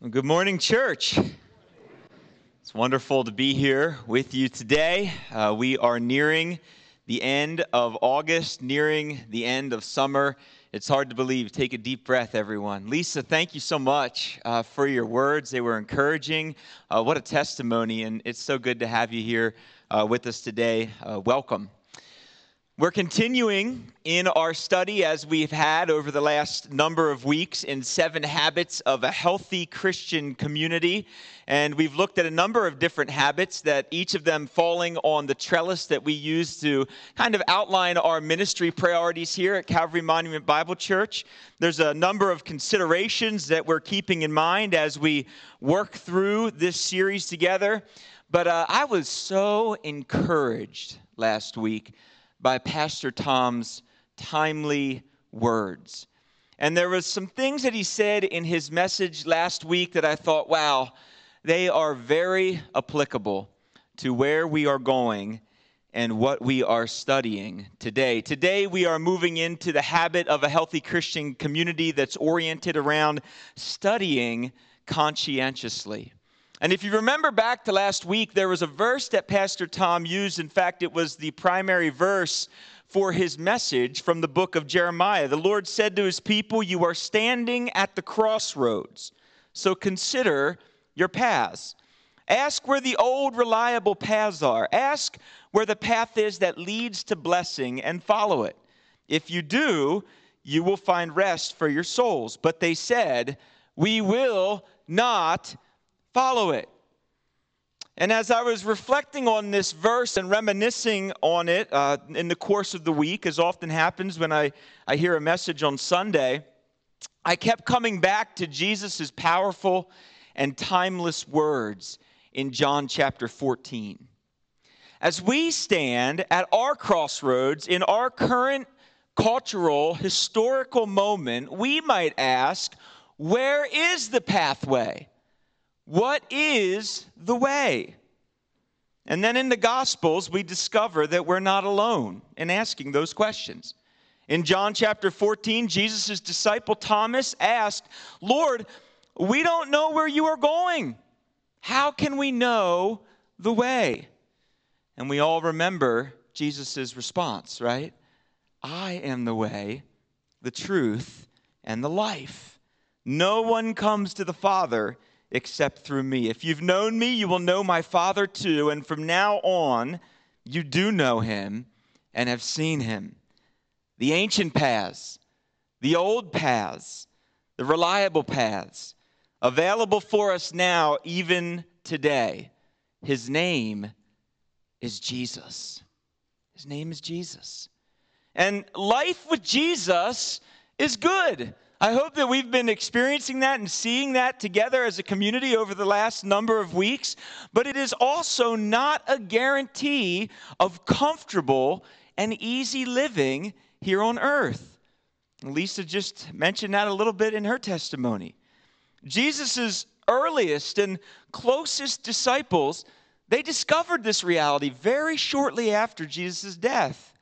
Good morning, church. It's wonderful to be here with you today. Uh, we are nearing the end of August, nearing the end of summer. It's hard to believe. Take a deep breath, everyone. Lisa, thank you so much uh, for your words. They were encouraging. Uh, what a testimony, and it's so good to have you here uh, with us today. Uh, welcome. We're continuing in our study as we've had over the last number of weeks in Seven Habits of a Healthy Christian Community. And we've looked at a number of different habits that each of them falling on the trellis that we use to kind of outline our ministry priorities here at Calvary Monument Bible Church. There's a number of considerations that we're keeping in mind as we work through this series together. But uh, I was so encouraged last week by Pastor Tom's timely words. And there was some things that he said in his message last week that I thought, wow, they are very applicable to where we are going and what we are studying today. Today, we are moving into the habit of a healthy Christian community that's oriented around studying conscientiously. And if you remember back to last week, there was a verse that Pastor Tom used. In fact, it was the primary verse for his message from the book of Jeremiah. The Lord said to his people, You are standing at the crossroads, so consider your paths. Ask where the old reliable paths are. Ask where the path is that leads to blessing and follow it. If you do, you will find rest for your souls. But they said, We will not follow it. And as I was reflecting on this verse and reminiscing on it uh, in the course of the week, as often happens when I, I hear a message on Sunday, I kept coming back to Jesus' powerful and timeless words in John chapter 14. As we stand at our crossroads in our current cultural, historical moment, we might ask, where is the pathway? What is the way? And then in the Gospels, we discover that we're not alone in asking those questions. In John chapter 14, Jesus' disciple Thomas asked, Lord, we don't know where you are going. How can we know the way? And we all remember Jesus' response, right? I am the way, the truth, and the life. No one comes to the Father except through me. If you've known me, you will know my Father too, and from now on, you do know him and have seen him. The ancient paths, the old paths, the reliable paths, available for us now, even today. His name is Jesus. His name is Jesus. And life with Jesus is good. I hope that we've been experiencing that and seeing that together as a community over the last number of weeks, but it is also not a guarantee of comfortable and easy living here on earth. Lisa just mentioned that a little bit in her testimony. Jesus' earliest and closest disciples, they discovered this reality very shortly after Jesus' death.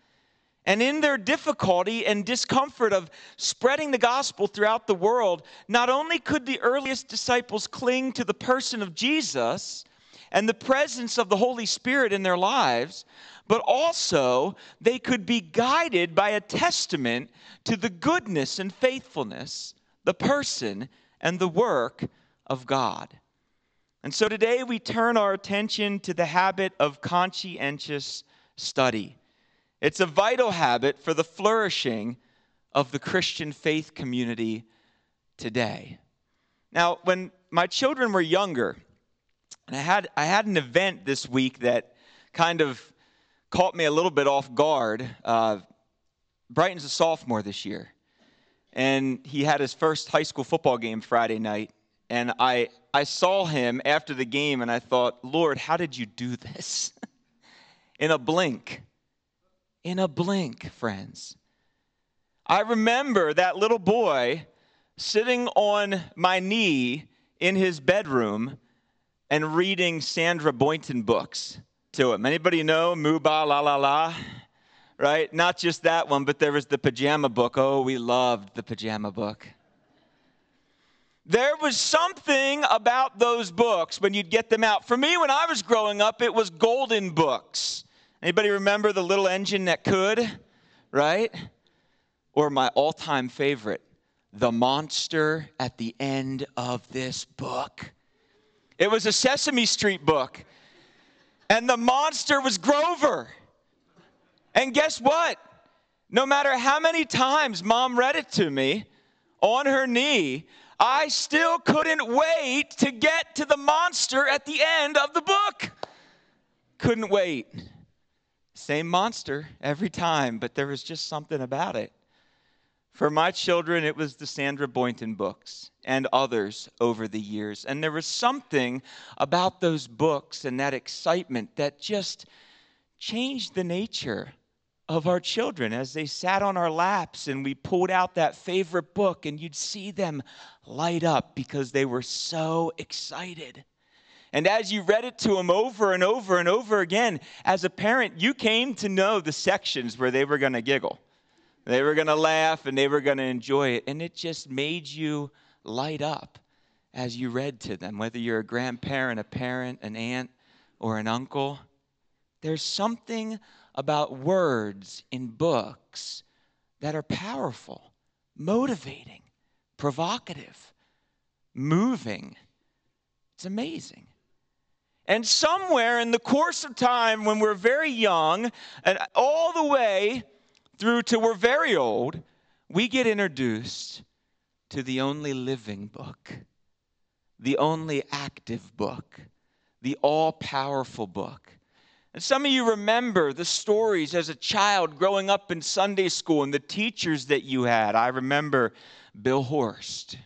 And in their difficulty and discomfort of spreading the gospel throughout the world, not only could the earliest disciples cling to the person of Jesus and the presence of the Holy Spirit in their lives, but also they could be guided by a testament to the goodness and faithfulness, the person and the work of God. And so today we turn our attention to the habit of conscientious study. It's a vital habit for the flourishing of the Christian faith community today. Now, when my children were younger, and I had, I had an event this week that kind of caught me a little bit off guard. Uh, Brighton's a sophomore this year, and he had his first high school football game Friday night. And I, I saw him after the game, and I thought, Lord, how did you do this? In a blink in a blink, friends. I remember that little boy sitting on my knee in his bedroom and reading Sandra Boynton books to him. Anybody know Moo La La La? Right? Not just that one, but there was the pajama book. Oh, we loved the pajama book. There was something about those books when you'd get them out. For me, when I was growing up, it was golden books. Anybody remember the little engine that could? Right? Or my all time favorite, the monster at the end of this book. It was a Sesame Street book. And the monster was Grover. And guess what? No matter how many times mom read it to me on her knee, I still couldn't wait to get to the monster at the end of the book. Couldn't wait. Same monster every time, but there was just something about it. For my children, it was the Sandra Boynton books and others over the years. And there was something about those books and that excitement that just changed the nature of our children as they sat on our laps and we pulled out that favorite book and you'd see them light up because they were so excited. And as you read it to them over and over and over again, as a parent, you came to know the sections where they were going to giggle. They were going to laugh and they were going to enjoy it. And it just made you light up as you read to them, whether you're a grandparent, a parent, an aunt, or an uncle. There's something about words in books that are powerful, motivating, provocative, moving. It's amazing. And somewhere in the course of time, when we're very young, and all the way through to we're very old, we get introduced to the only living book, the only active book, the all powerful book and some of you remember the stories as a child growing up in Sunday school and the teachers that you had. I remember Bill Horst.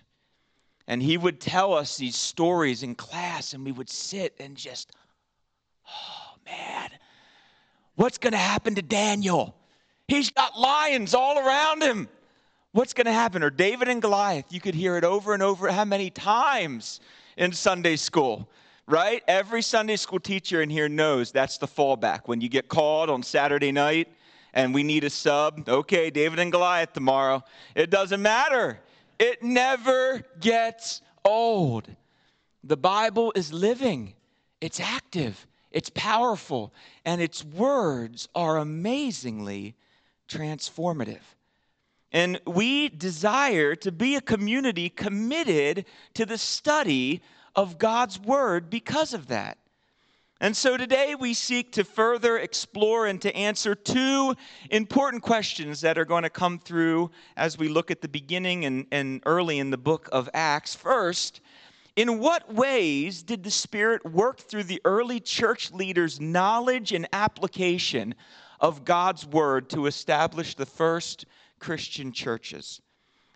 And he would tell us these stories in class, and we would sit and just, oh man, what's going to happen to Daniel? He's got lions all around him. What's going to happen? Or David and Goliath. You could hear it over and over how many times in Sunday school right? Every Sunday school teacher in here knows that's the fallback. When you get called on Saturday night and we need a sub, okay, David and Goliath tomorrow. It doesn't matter. It never gets old. The Bible is living, it's active, it's powerful, and its words are amazingly transformative. And we desire to be a community committed to the study of God's Word because of that. And so today we seek to further explore and to answer two important questions that are going to come through as we look at the beginning and, and early in the book of Acts. First, in what ways did the Spirit work through the early church leaders' knowledge and application of God's Word to establish the first Christian churches?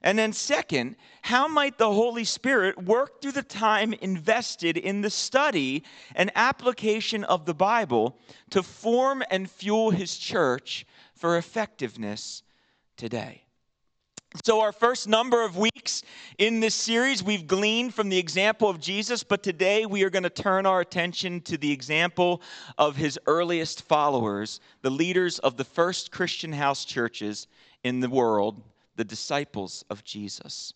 And then, second, how might the Holy Spirit work through the time invested in the study and application of the Bible to form and fuel his church for effectiveness today? So, our first number of weeks in this series, we've gleaned from the example of Jesus, but today we are going to turn our attention to the example of his earliest followers, the leaders of the first Christian house churches in the world the disciples of Jesus?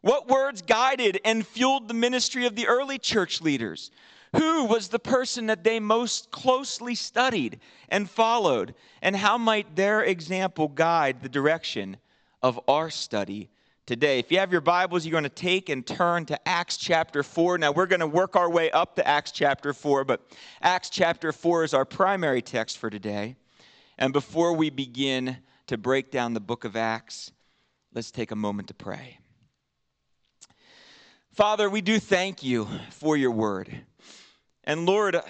What words guided and fueled the ministry of the early church leaders? Who was the person that they most closely studied and followed? And how might their example guide the direction of our study today? If you have your Bibles, you're going to take and turn to Acts chapter 4. Now, we're going to work our way up to Acts chapter 4, but Acts chapter 4 is our primary text for today. And before we begin to break down the book of Acts, Let's take a moment to pray. Father, we do thank you for your word. And Lord,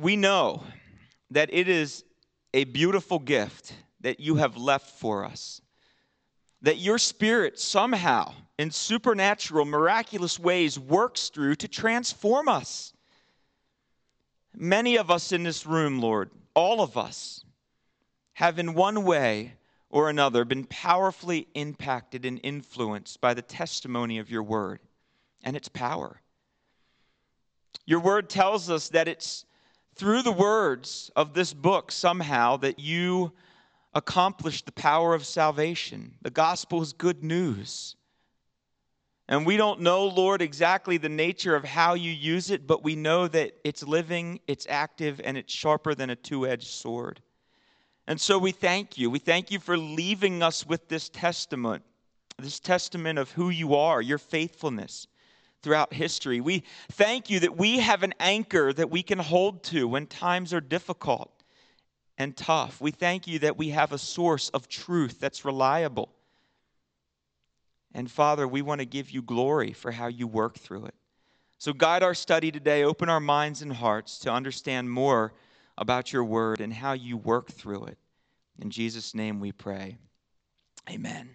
we know that it is a beautiful gift that you have left for us. That your spirit somehow, in supernatural, miraculous ways, works through to transform us. Many of us in this room, Lord, all of us, have in one way or another been powerfully impacted and influenced by the testimony of your word and its power. Your word tells us that it's through the words of this book somehow that you accomplished the power of salvation. The gospel is good news. And we don't know, Lord, exactly the nature of how you use it, but we know that it's living, it's active, and it's sharper than a two edged sword. And so we thank you. We thank you for leaving us with this testament, this testament of who you are, your faithfulness throughout history. We thank you that we have an anchor that we can hold to when times are difficult and tough. We thank you that we have a source of truth that's reliable. And Father, we want to give you glory for how you work through it. So guide our study today, open our minds and hearts to understand more about your word and how you work through it. In Jesus' name we pray. Amen.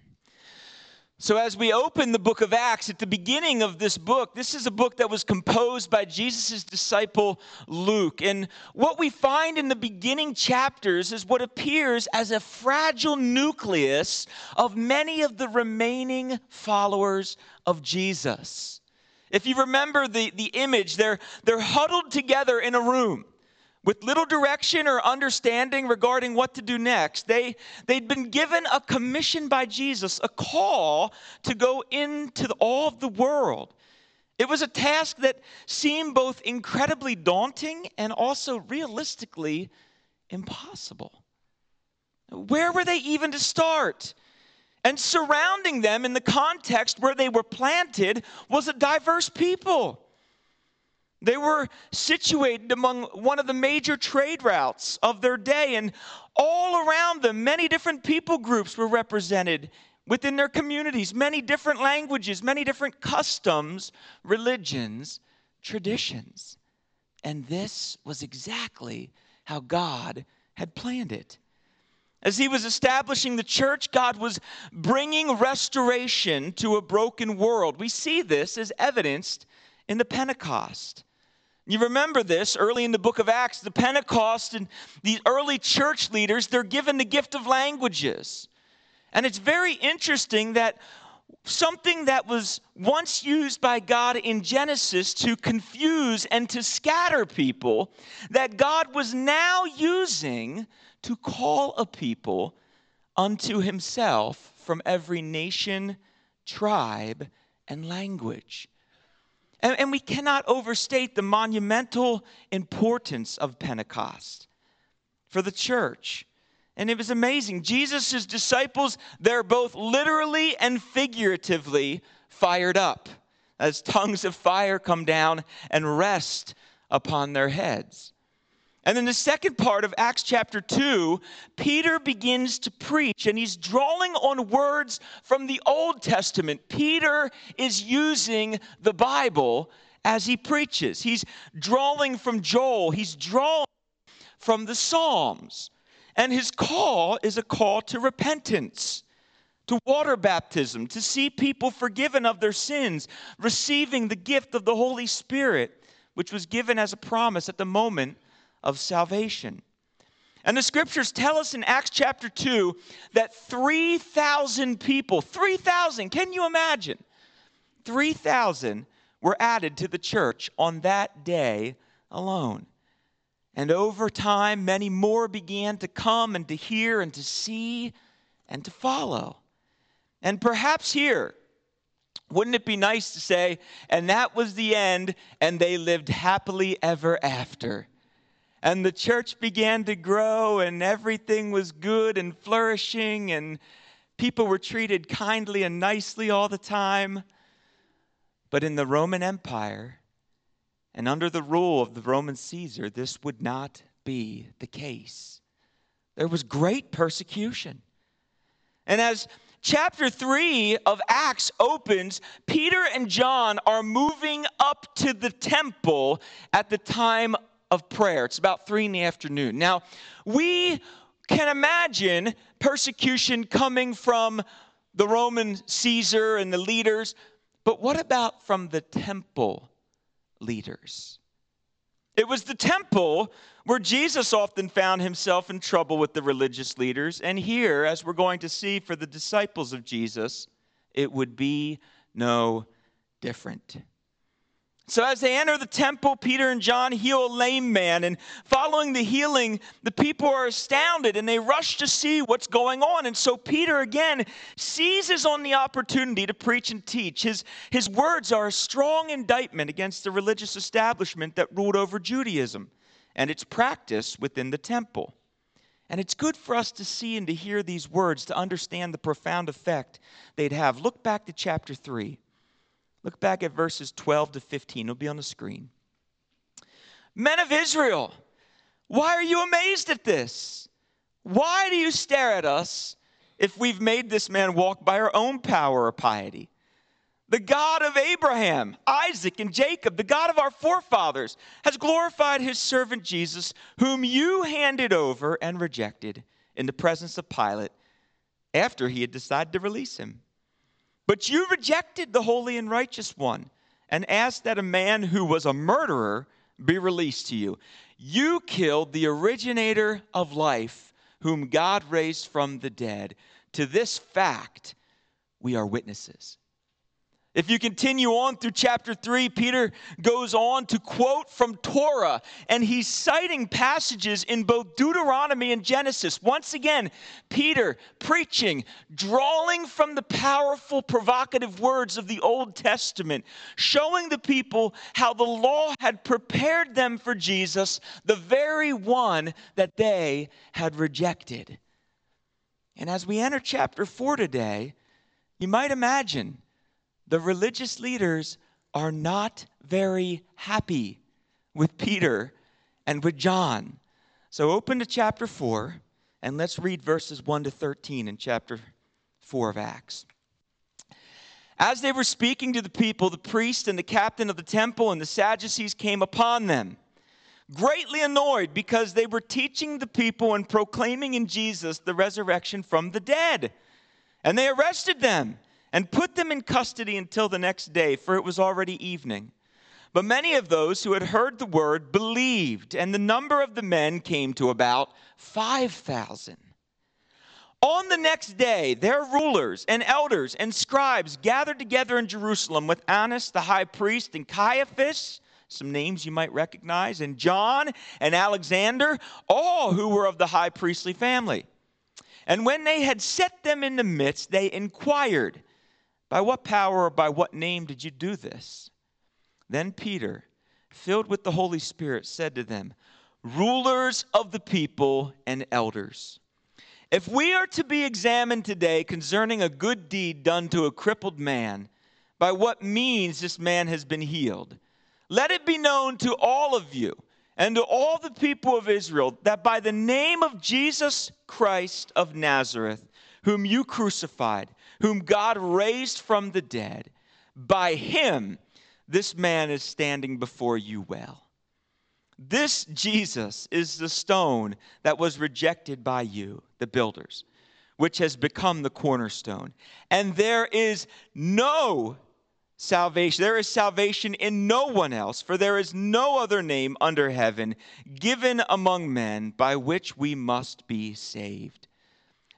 So, as we open the book of Acts, at the beginning of this book, this is a book that was composed by Jesus' disciple Luke. And what we find in the beginning chapters is what appears as a fragile nucleus of many of the remaining followers of Jesus. If you remember the, the image, they're, they're huddled together in a room with little direction or understanding regarding what to do next. They, they'd been given a commission by Jesus, a call to go into the, all of the world. It was a task that seemed both incredibly daunting and also realistically impossible. Where were they even to start? And surrounding them in the context where they were planted was a diverse people. They were situated among one of the major trade routes of their day, and all around them, many different people groups were represented within their communities, many different languages, many different customs, religions, traditions. And this was exactly how God had planned it. As he was establishing the church, God was bringing restoration to a broken world. We see this as evidenced in the Pentecost. You remember this early in the book of Acts, the Pentecost and the early church leaders, they're given the gift of languages. And it's very interesting that something that was once used by God in Genesis to confuse and to scatter people, that God was now using to call a people unto himself from every nation, tribe, and language. And, and we cannot overstate the monumental importance of Pentecost for the church. And it was amazing. Jesus' disciples, they're both literally and figuratively fired up as tongues of fire come down and rest upon their heads. And then the second part of Acts chapter 2, Peter begins to preach and he's drawing on words from the Old Testament. Peter is using the Bible as he preaches. He's drawing from Joel, he's drawing from the Psalms. And his call is a call to repentance, to water baptism, to see people forgiven of their sins, receiving the gift of the Holy Spirit, which was given as a promise at the moment of salvation. And the scriptures tell us in Acts chapter 2 that 3,000 people, 3,000, can you imagine? 3,000 were added to the church on that day alone. And over time, many more began to come and to hear and to see and to follow. And perhaps here, wouldn't it be nice to say, and that was the end, and they lived happily ever after? And the church began to grow, and everything was good and flourishing, and people were treated kindly and nicely all the time. But in the Roman Empire, and under the rule of the Roman Caesar, this would not be the case. There was great persecution. And as chapter 3 of Acts opens, Peter and John are moving up to the temple at the time of prayer. It's about three in the afternoon. Now, we can imagine persecution coming from the Roman Caesar and the leaders, but what about from the temple leaders? It was the temple where Jesus often found himself in trouble with the religious leaders. And here, as we're going to see for the disciples of Jesus, it would be no different. So, as they enter the temple, Peter and John heal a lame man. And following the healing, the people are astounded and they rush to see what's going on. And so, Peter again seizes on the opportunity to preach and teach. His, his words are a strong indictment against the religious establishment that ruled over Judaism and its practice within the temple. And it's good for us to see and to hear these words to understand the profound effect they'd have. Look back to chapter 3. Look back at verses 12 to 15. It'll be on the screen. Men of Israel, why are you amazed at this? Why do you stare at us if we've made this man walk by our own power or piety? The God of Abraham, Isaac, and Jacob, the God of our forefathers, has glorified his servant Jesus, whom you handed over and rejected in the presence of Pilate after he had decided to release him. But you rejected the holy and righteous one and asked that a man who was a murderer be released to you. You killed the originator of life, whom God raised from the dead. To this fact, we are witnesses. If you continue on through chapter 3, Peter goes on to quote from Torah, and he's citing passages in both Deuteronomy and Genesis. Once again, Peter preaching, drawing from the powerful, provocative words of the Old Testament, showing the people how the law had prepared them for Jesus, the very one that they had rejected. And as we enter chapter 4 today, you might imagine the religious leaders are not very happy with Peter and with John. So open to chapter 4 and let's read verses 1 to 13 in chapter 4 of Acts. As they were speaking to the people, the priest and the captain of the temple and the Sadducees came upon them, greatly annoyed because they were teaching the people and proclaiming in Jesus the resurrection from the dead. And they arrested them and put them in custody until the next day, for it was already evening. But many of those who had heard the word believed, and the number of the men came to about 5,000. On the next day, their rulers and elders and scribes gathered together in Jerusalem with Annas the high priest and Caiaphas, some names you might recognize, and John and Alexander, all who were of the high priestly family. And when they had set them in the midst, they inquired, by what power or by what name did you do this? Then Peter, filled with the Holy Spirit, said to them, Rulers of the people and elders, if we are to be examined today concerning a good deed done to a crippled man, by what means this man has been healed, let it be known to all of you and to all the people of Israel that by the name of Jesus Christ of Nazareth, whom you crucified, whom God raised from the dead, by him this man is standing before you well. This Jesus is the stone that was rejected by you, the builders, which has become the cornerstone. And there is no salvation. There is salvation in no one else, for there is no other name under heaven given among men by which we must be saved.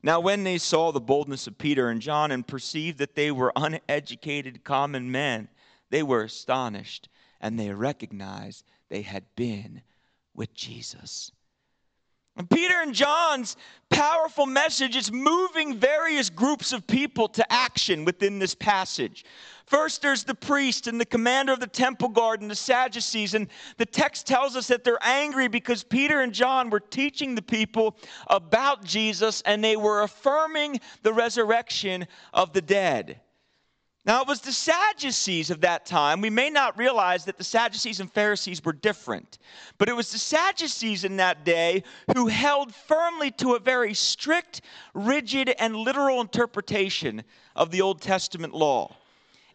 Now, when they saw the boldness of Peter and John and perceived that they were uneducated common men, they were astonished and they recognized they had been with Jesus. And Peter and John's powerful message is moving various groups of people to action within this passage. First, there's the priest and the commander of the temple guard and the Sadducees. And the text tells us that they're angry because Peter and John were teaching the people about Jesus and they were affirming the resurrection of the dead. Now, it was the Sadducees of that time. We may not realize that the Sadducees and Pharisees were different, but it was the Sadducees in that day who held firmly to a very strict, rigid, and literal interpretation of the Old Testament law.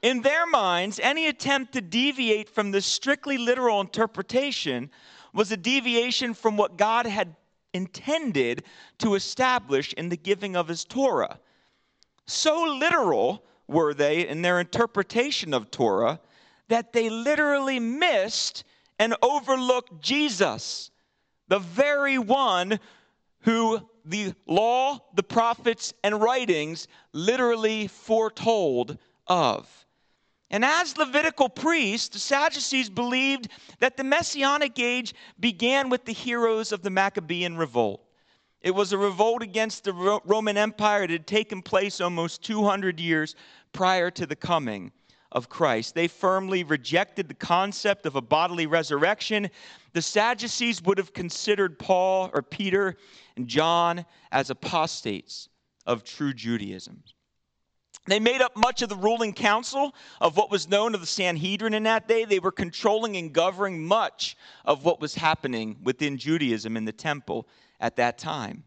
In their minds, any attempt to deviate from this strictly literal interpretation was a deviation from what God had intended to establish in the giving of his Torah. So literal were they in their interpretation of Torah that they literally missed and overlooked Jesus, the very one who the law, the prophets, and writings literally foretold of. And as Levitical priests, the Sadducees believed that the Messianic age began with the heroes of the Maccabean revolt. It was a revolt against the Roman Empire that had taken place almost 200 years prior to the coming of Christ. They firmly rejected the concept of a bodily resurrection. The Sadducees would have considered Paul or Peter and John as apostates of true Judaism. They made up much of the ruling council of what was known as the Sanhedrin in that day. They were controlling and governing much of what was happening within Judaism in the temple at that time.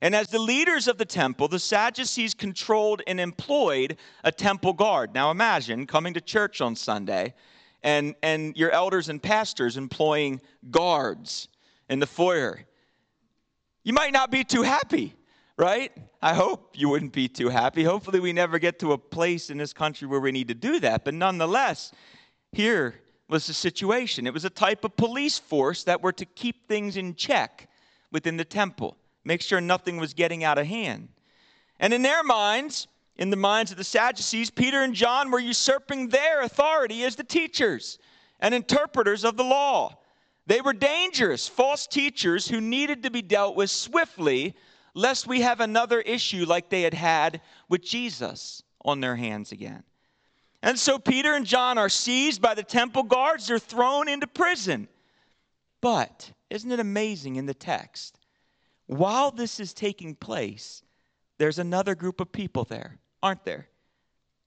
And as the leaders of the temple, the Sadducees controlled and employed a temple guard. Now imagine coming to church on Sunday and, and your elders and pastors employing guards in the foyer. You might not be too happy right? I hope you wouldn't be too happy. Hopefully, we never get to a place in this country where we need to do that. But nonetheless, here was the situation. It was a type of police force that were to keep things in check within the temple, make sure nothing was getting out of hand. And in their minds, in the minds of the Sadducees, Peter and John were usurping their authority as the teachers and interpreters of the law. They were dangerous, false teachers who needed to be dealt with swiftly lest we have another issue like they had had with Jesus on their hands again. And so Peter and John are seized by the temple guards, they're thrown into prison. But isn't it amazing in the text? While this is taking place, there's another group of people there, aren't there?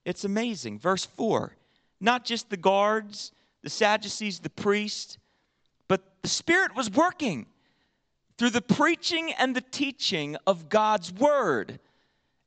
It's amazing. Verse 4 not just the guards, the Sadducees, the priest, but the Spirit was working through the preaching and the teaching of God's word.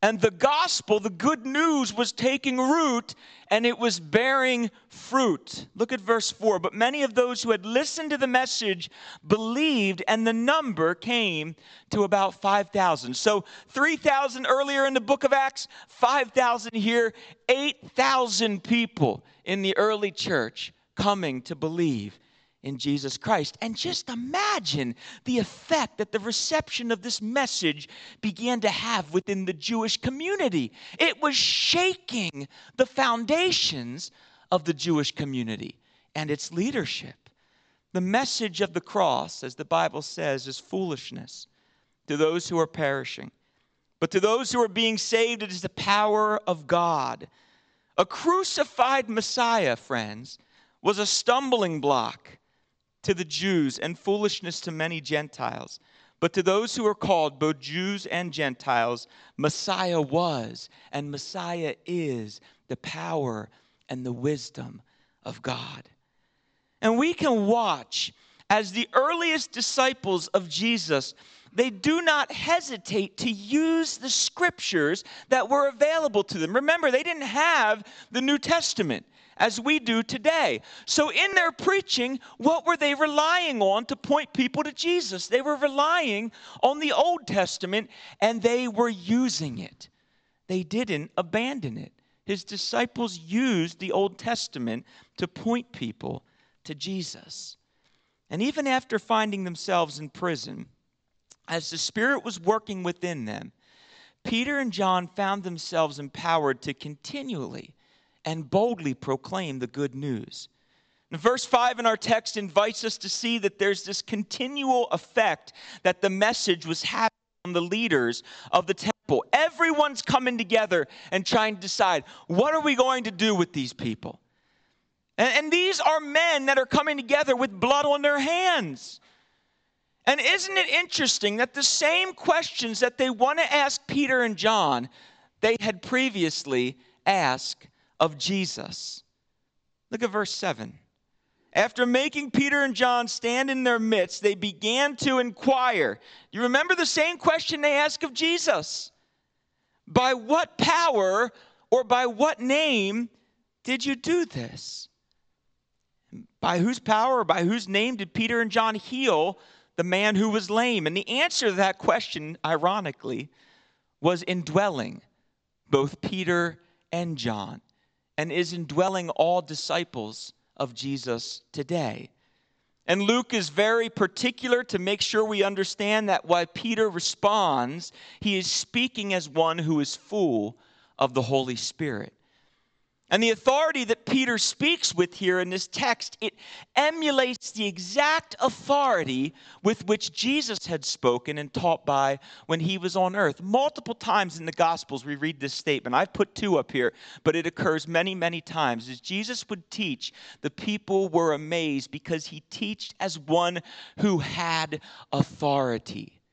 And the gospel, the good news, was taking root and it was bearing fruit. Look at verse 4. But many of those who had listened to the message believed, and the number came to about 5,000. So 3,000 earlier in the book of Acts, 5,000 here, 8,000 people in the early church coming to believe in Jesus Christ. And just imagine the effect that the reception of this message began to have within the Jewish community. It was shaking the foundations of the Jewish community and its leadership. The message of the cross, as the Bible says, is foolishness to those who are perishing. But to those who are being saved, it is the power of God. A crucified Messiah, friends, was a stumbling block to the Jews and foolishness to many Gentiles. But to those who are called, both Jews and Gentiles, Messiah was and Messiah is the power and the wisdom of God. And we can watch as the earliest disciples of Jesus, they do not hesitate to use the scriptures that were available to them. Remember, they didn't have the New Testament as we do today. So, in their preaching, what were they relying on to point people to Jesus? They were relying on the Old Testament and they were using it. They didn't abandon it. His disciples used the Old Testament to point people to Jesus. And even after finding themselves in prison, as the Spirit was working within them, Peter and John found themselves empowered to continually and boldly proclaim the good news. And verse 5 in our text invites us to see that there's this continual effect that the message was having on the leaders of the temple. Everyone's coming together and trying to decide what are we going to do with these people? And, and these are men that are coming together with blood on their hands. And isn't it interesting that the same questions that they want to ask Peter and John, they had previously asked of Jesus. Look at verse 7. After making Peter and John stand in their midst, they began to inquire. You remember the same question they asked of Jesus By what power or by what name did you do this? By whose power or by whose name did Peter and John heal the man who was lame? And the answer to that question, ironically, was indwelling both Peter and John and is indwelling all disciples of Jesus today. And Luke is very particular to make sure we understand that why Peter responds, he is speaking as one who is full of the Holy Spirit. And the authority that Peter speaks with here in this text, it emulates the exact authority with which Jesus had spoken and taught by when he was on earth. Multiple times in the Gospels, we read this statement. I've put two up here, but it occurs many, many times. As Jesus would teach, the people were amazed because he taught as one who had authority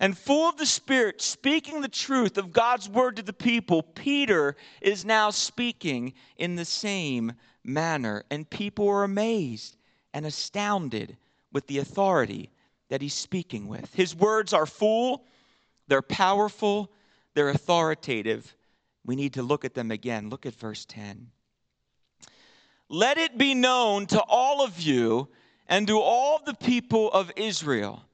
and full of the Spirit, speaking the truth of God's word to the people, Peter is now speaking in the same manner. And people are amazed and astounded with the authority that he's speaking with. His words are full, they're powerful, they're authoritative. We need to look at them again. Look at verse 10. Let it be known to all of you and to all the people of Israel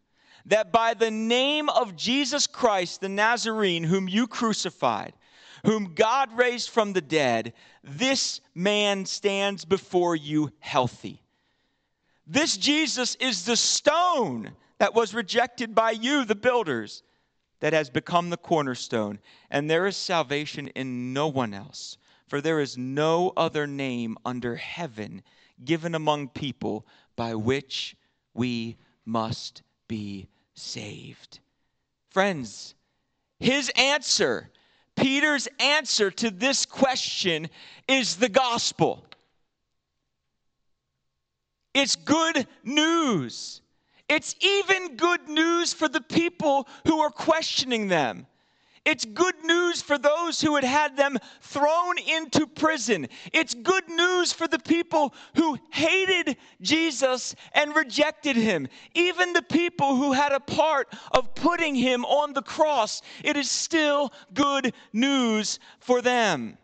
that by the name of Jesus Christ the Nazarene, whom you crucified, whom God raised from the dead, this man stands before you healthy. This Jesus is the stone that was rejected by you, the builders, that has become the cornerstone. And there is salvation in no one else, for there is no other name under heaven given among people by which we must be saved. Friends, his answer, Peter's answer to this question is the gospel. It's good news. It's even good news for the people who are questioning them. It's good news for those who had had them thrown into prison. It's good news for the people who hated Jesus and rejected him. Even the people who had a part of putting him on the cross, it is still good news for them.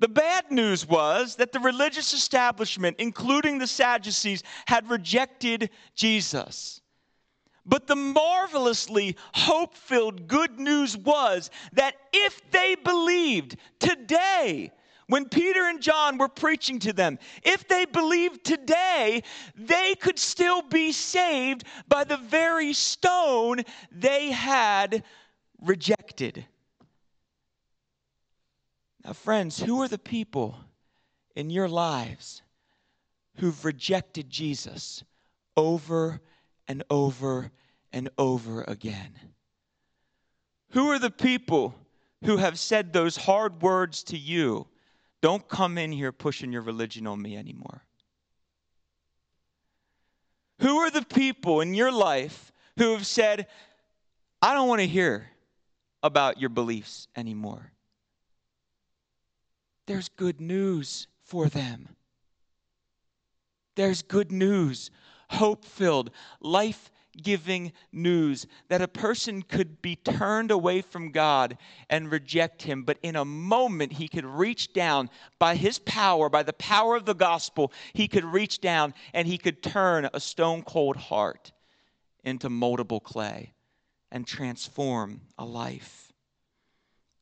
The bad news was that the religious establishment, including the Sadducees, had rejected Jesus. But the marvelously hope filled good news was that if they believed today, when Peter and John were preaching to them, if they believed today, they could still be saved by the very stone they had rejected. Now, friends, who are the people in your lives who've rejected Jesus over and over and over again. Who are the people who have said those hard words to you? Don't come in here pushing your religion on me anymore. Who are the people in your life who have said, I don't want to hear about your beliefs anymore? There's good news for them. There's good news hope filled, life giving news that a person could be turned away from God and reject Him, but in a moment he could reach down by His power, by the power of the gospel, he could reach down and he could turn a stone cold heart into moldable clay and transform a life.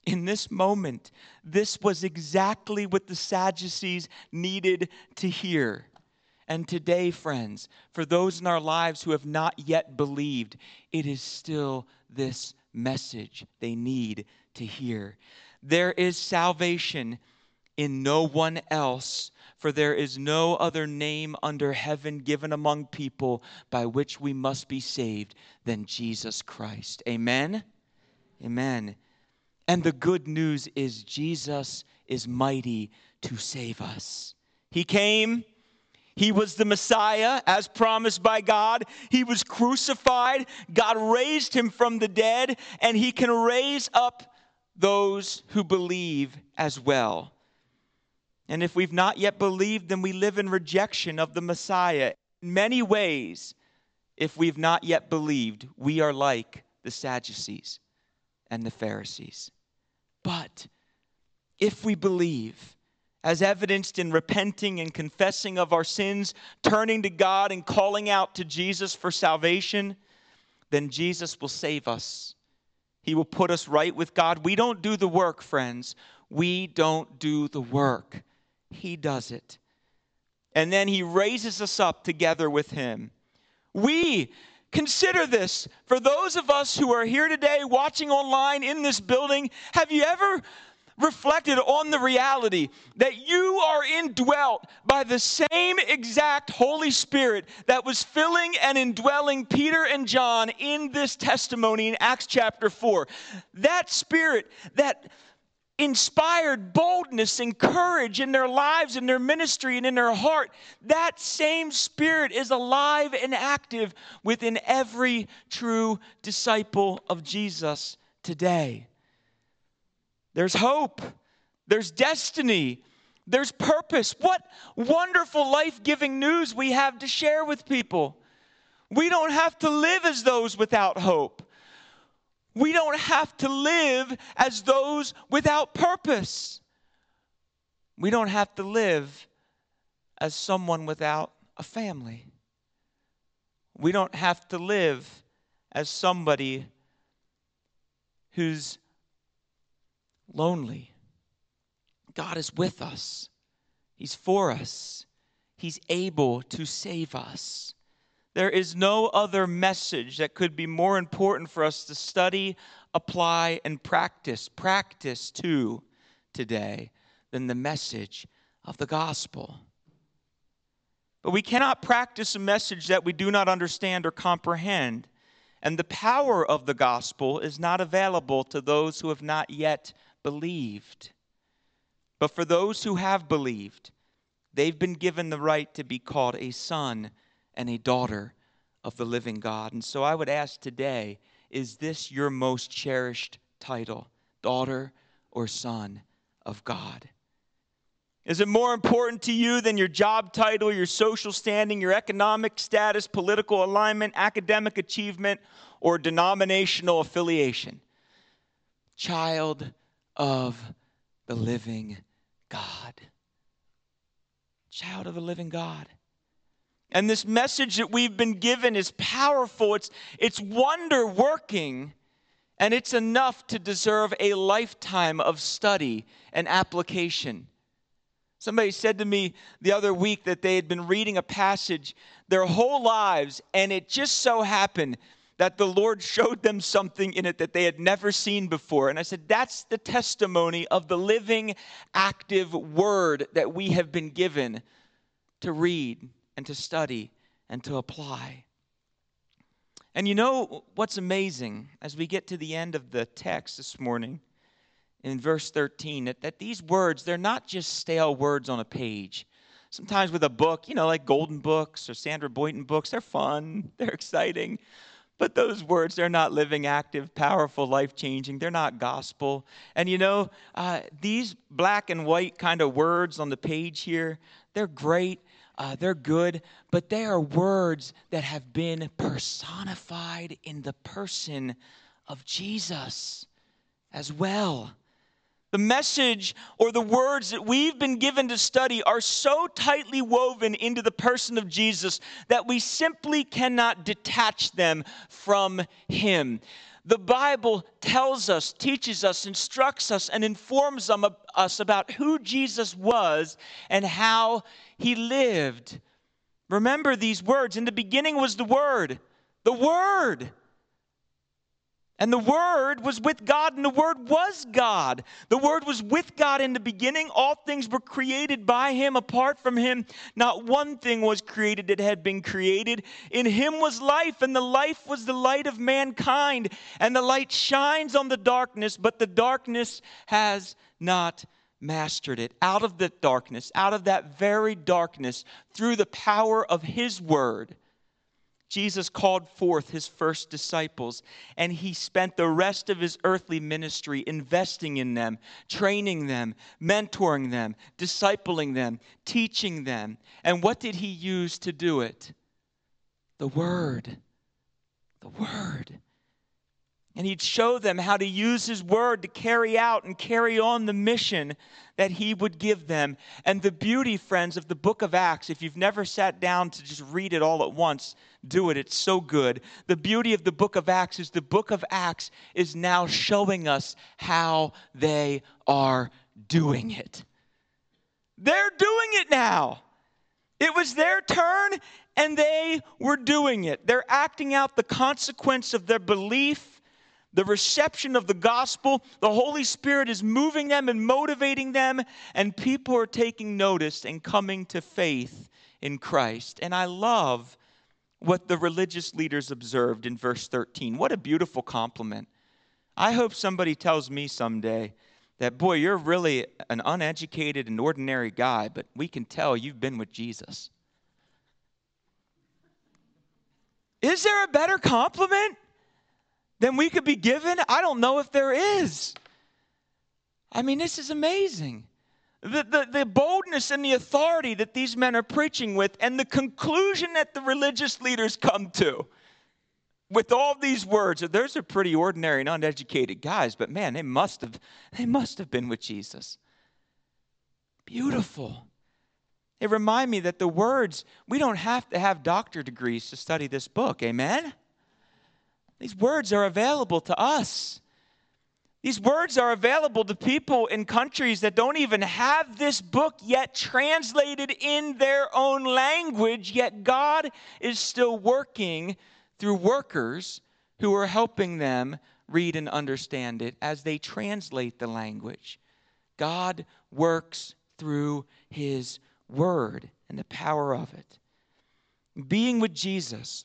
In this moment, this was exactly what the Sadducees needed to hear. And today, friends, for those in our lives who have not yet believed, it is still this message they need to hear. There is salvation in no one else, for there is no other name under heaven given among people by which we must be saved than Jesus Christ. Amen? Amen. And the good news is Jesus is mighty to save us. He came he was the Messiah as promised by God. He was crucified. God raised him from the dead, and he can raise up those who believe as well. And if we've not yet believed, then we live in rejection of the Messiah. In many ways, if we've not yet believed, we are like the Sadducees and the Pharisees. But if we believe, as evidenced in repenting and confessing of our sins, turning to God and calling out to Jesus for salvation, then Jesus will save us. He will put us right with God. We don't do the work, friends. We don't do the work. He does it. And then He raises us up together with Him. We consider this for those of us who are here today watching online in this building. Have you ever reflected on the reality that you are indwelt by the same exact Holy Spirit that was filling and indwelling Peter and John in this testimony in Acts chapter 4. That Spirit that inspired boldness and courage in their lives, in their ministry, and in their heart, that same Spirit is alive and active within every true disciple of Jesus today. There's hope, there's destiny, there's purpose. What wonderful life giving news we have to share with people. We don't have to live as those without hope. We don't have to live as those without purpose. We don't have to live as someone without a family. We don't have to live as somebody who's lonely. God is with us, He's for us, He's able to save us. There is no other message that could be more important for us to study, apply, and practice, practice too, today than the message of the gospel. But we cannot practice a message that we do not understand or comprehend. And the power of the gospel is not available to those who have not yet believed. But for those who have believed, they've been given the right to be called a son and a daughter of the living God. And so I would ask today is this your most cherished title, daughter or son of God? Is it more important to you than your job title, your social standing, your economic status, political alignment, academic achievement, or denominational affiliation? Child of the living God. Child of the living God. And this message that we've been given is powerful, it's, it's wonder working, and it's enough to deserve a lifetime of study and application. Somebody said to me the other week that they had been reading a passage their whole lives, and it just so happened that the Lord showed them something in it that they had never seen before. And I said, That's the testimony of the living, active word that we have been given to read and to study and to apply. And you know what's amazing as we get to the end of the text this morning in verse 13 that, that these words, they're not just stale words on a page. Sometimes with a book, you know, like Golden Books or Sandra Boynton books, they're fun, they're exciting. But those words, they're not living, active, powerful, life changing. They're not gospel. And you know, uh, these black and white kind of words on the page here, they're great, uh, they're good, but they are words that have been personified in the person of Jesus as well. The message or the words that we've been given to study are so tightly woven into the person of Jesus that we simply cannot detach them from Him. The Bible tells us, teaches us, instructs us, and informs um, us about who Jesus was and how He lived. Remember these words. In the beginning was the Word. The Word. And the Word was with God, and the Word was God. The Word was with God in the beginning. All things were created by Him. Apart from Him, not one thing was created that had been created. In Him was life, and the life was the light of mankind. And the light shines on the darkness, but the darkness has not mastered it. Out of the darkness, out of that very darkness, through the power of His Word Jesus called forth his first disciples, and he spent the rest of his earthly ministry investing in them, training them, mentoring them, discipling them, teaching them. And what did he use to do it? The Word. The Word. And he'd show them how to use his word to carry out and carry on the mission that he would give them. And the beauty, friends, of the book of Acts, if you've never sat down to just read it all at once, do it. It's so good. The beauty of the book of Acts is the book of Acts is now showing us how they are doing it. They're doing it now. It was their turn, and they were doing it. They're acting out the consequence of their belief the reception of the gospel. The Holy Spirit is moving them and motivating them, and people are taking notice and coming to faith in Christ. And I love what the religious leaders observed in verse 13. What a beautiful compliment. I hope somebody tells me someday that, boy, you're really an uneducated and ordinary guy, but we can tell you've been with Jesus. Is there a better compliment? Than we could be given? I don't know if there is. I mean, this is amazing. The, the, the, boldness and the authority that these men are preaching with, and the conclusion that the religious leaders come to with all these words. Those are pretty ordinary and uneducated guys, but man, they must have, they must have been with Jesus. Beautiful. They remind me that the words, we don't have to have doctor degrees to study this book. Amen? These words are available to us. These words are available to people in countries that don't even have this book yet translated in their own language, yet God is still working through workers who are helping them read and understand it as they translate the language. God works through His Word and the power of it. Being with Jesus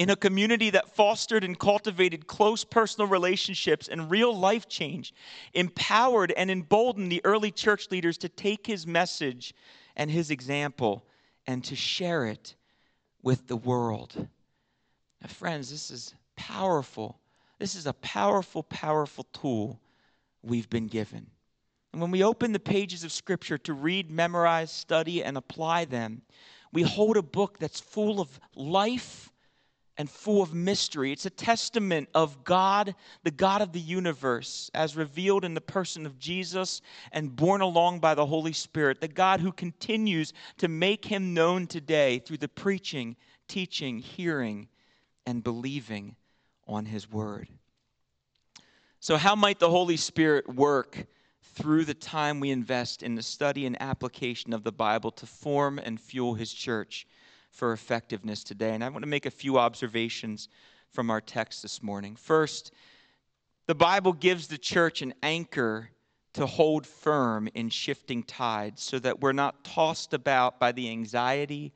in a community that fostered and cultivated close personal relationships and real life change, empowered and emboldened the early church leaders to take his message and his example and to share it with the world. Now, friends, this is powerful. This is a powerful, powerful tool we've been given. And when we open the pages of Scripture to read, memorize, study, and apply them, we hold a book that's full of life and full of mystery. It's a testament of God, the God of the universe, as revealed in the person of Jesus and borne along by the Holy Spirit, the God who continues to make him known today through the preaching, teaching, hearing, and believing on his word. So, how might the Holy Spirit work through the time we invest in the study and application of the Bible to form and fuel his church? For effectiveness today. And I want to make a few observations from our text this morning. First, the Bible gives the church an anchor to hold firm in shifting tides so that we're not tossed about by the anxiety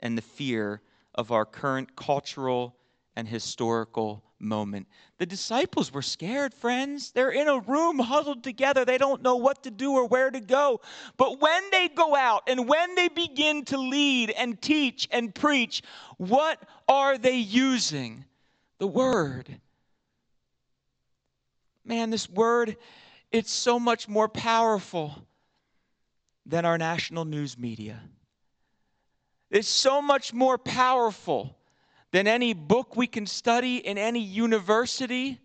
and the fear of our current cultural and historical moment. The disciples were scared, friends. They're in a room huddled together. They don't know what to do or where to go. But when they go out and when they begin to lead and teach and preach, what are they using? The Word. Man, this Word, it's so much more powerful than our national news media. It's so much more powerful than any book we can study in any university.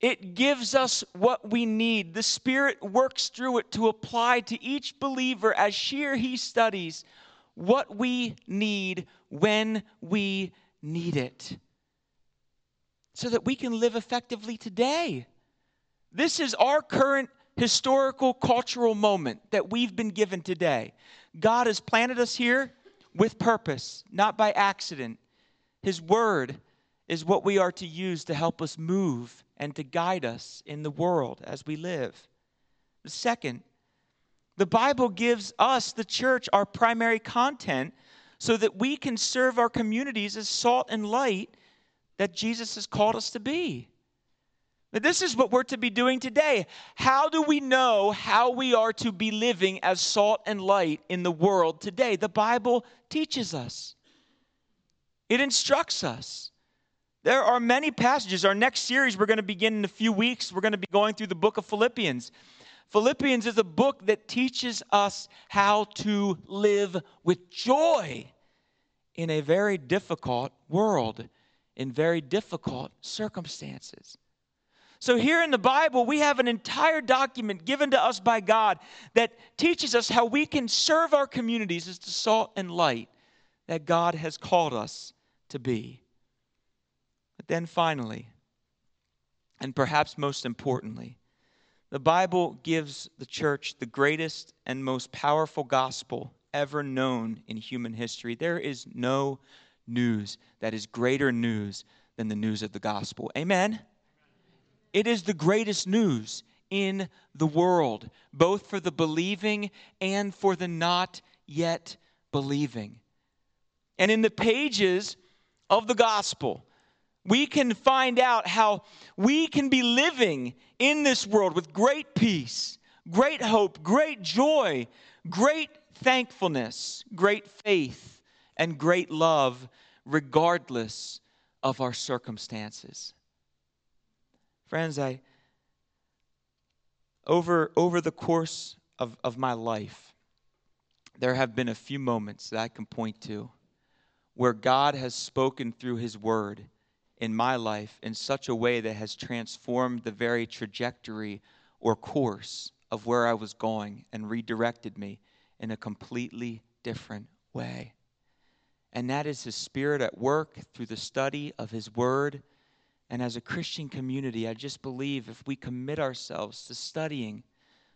It gives us what we need. The Spirit works through it to apply to each believer as she or he studies what we need when we need it so that we can live effectively today. This is our current historical, cultural moment that we've been given today. God has planted us here with purpose, not by accident. His word is what we are to use to help us move and to guide us in the world as we live. The second, the Bible gives us, the church, our primary content so that we can serve our communities as salt and light that Jesus has called us to be. But this is what we're to be doing today. How do we know how we are to be living as salt and light in the world today? The Bible teaches us. It instructs us. There are many passages. Our next series we're going to begin in a few weeks. We're going to be going through the book of Philippians. Philippians is a book that teaches us how to live with joy in a very difficult world, in very difficult circumstances. So, here in the Bible, we have an entire document given to us by God that teaches us how we can serve our communities as the salt and light that God has called us to be. But then finally, and perhaps most importantly, the Bible gives the church the greatest and most powerful gospel ever known in human history. There is no news that is greater news than the news of the gospel. Amen? it is the greatest news in the world, both for the believing and for the not yet believing. And in the pages of the gospel, we can find out how we can be living in this world with great peace, great hope, great joy, great thankfulness, great faith, and great love, regardless of our circumstances. Friends, I over over the course of, of my life, there have been a few moments that I can point to where God has spoken through his word in my life in such a way that has transformed the very trajectory or course of where I was going and redirected me in a completely different way. And that is His Spirit at work through the study of His Word. And as a Christian community, I just believe if we commit ourselves to studying,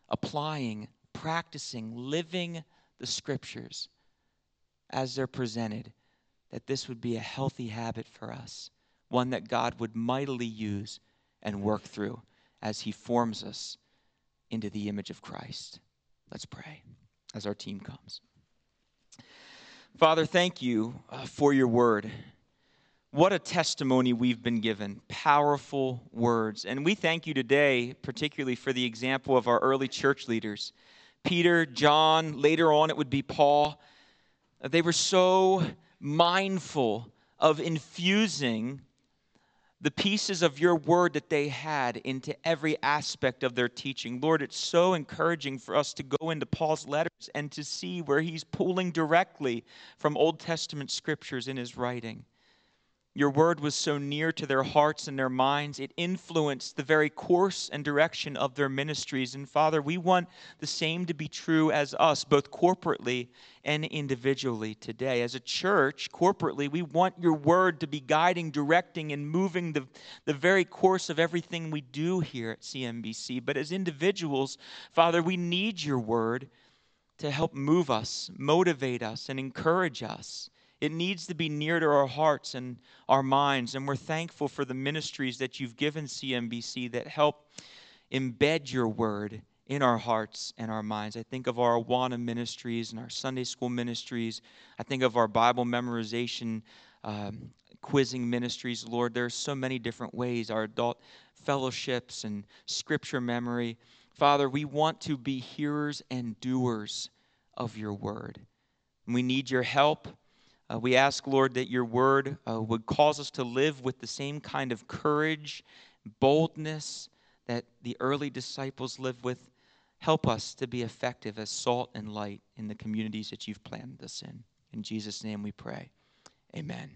applying, practicing, living the Scriptures as they're presented, that this would be a healthy habit for us one that God would mightily use and work through as He forms us into the image of Christ. Let's pray as our team comes. Father, thank you uh, for your word. What a testimony we've been given. Powerful words. And we thank you today, particularly for the example of our early church leaders Peter, John, later on it would be Paul. They were so mindful of infusing the pieces of your word that they had into every aspect of their teaching. Lord, it's so encouraging for us to go into Paul's letters and to see where he's pulling directly from Old Testament scriptures in his writing. Your word was so near to their hearts and their minds, it influenced the very course and direction of their ministries. And Father, we want the same to be true as us, both corporately and individually today. As a church, corporately, we want your word to be guiding, directing, and moving the, the very course of everything we do here at CMBC. But as individuals, Father, we need your word to help move us, motivate us, and encourage us. It needs to be near to our hearts and our minds. And we're thankful for the ministries that you've given CMBC that help embed your word in our hearts and our minds. I think of our Awana ministries and our Sunday school ministries. I think of our Bible memorization, um, quizzing ministries. Lord, there are so many different ways, our adult fellowships and scripture memory. Father, we want to be hearers and doers of your word. we need your help. Uh, we ask, Lord, that your word uh, would cause us to live with the same kind of courage, boldness that the early disciples lived with. Help us to be effective as salt and light in the communities that you've planted us in. In Jesus' name we pray. Amen.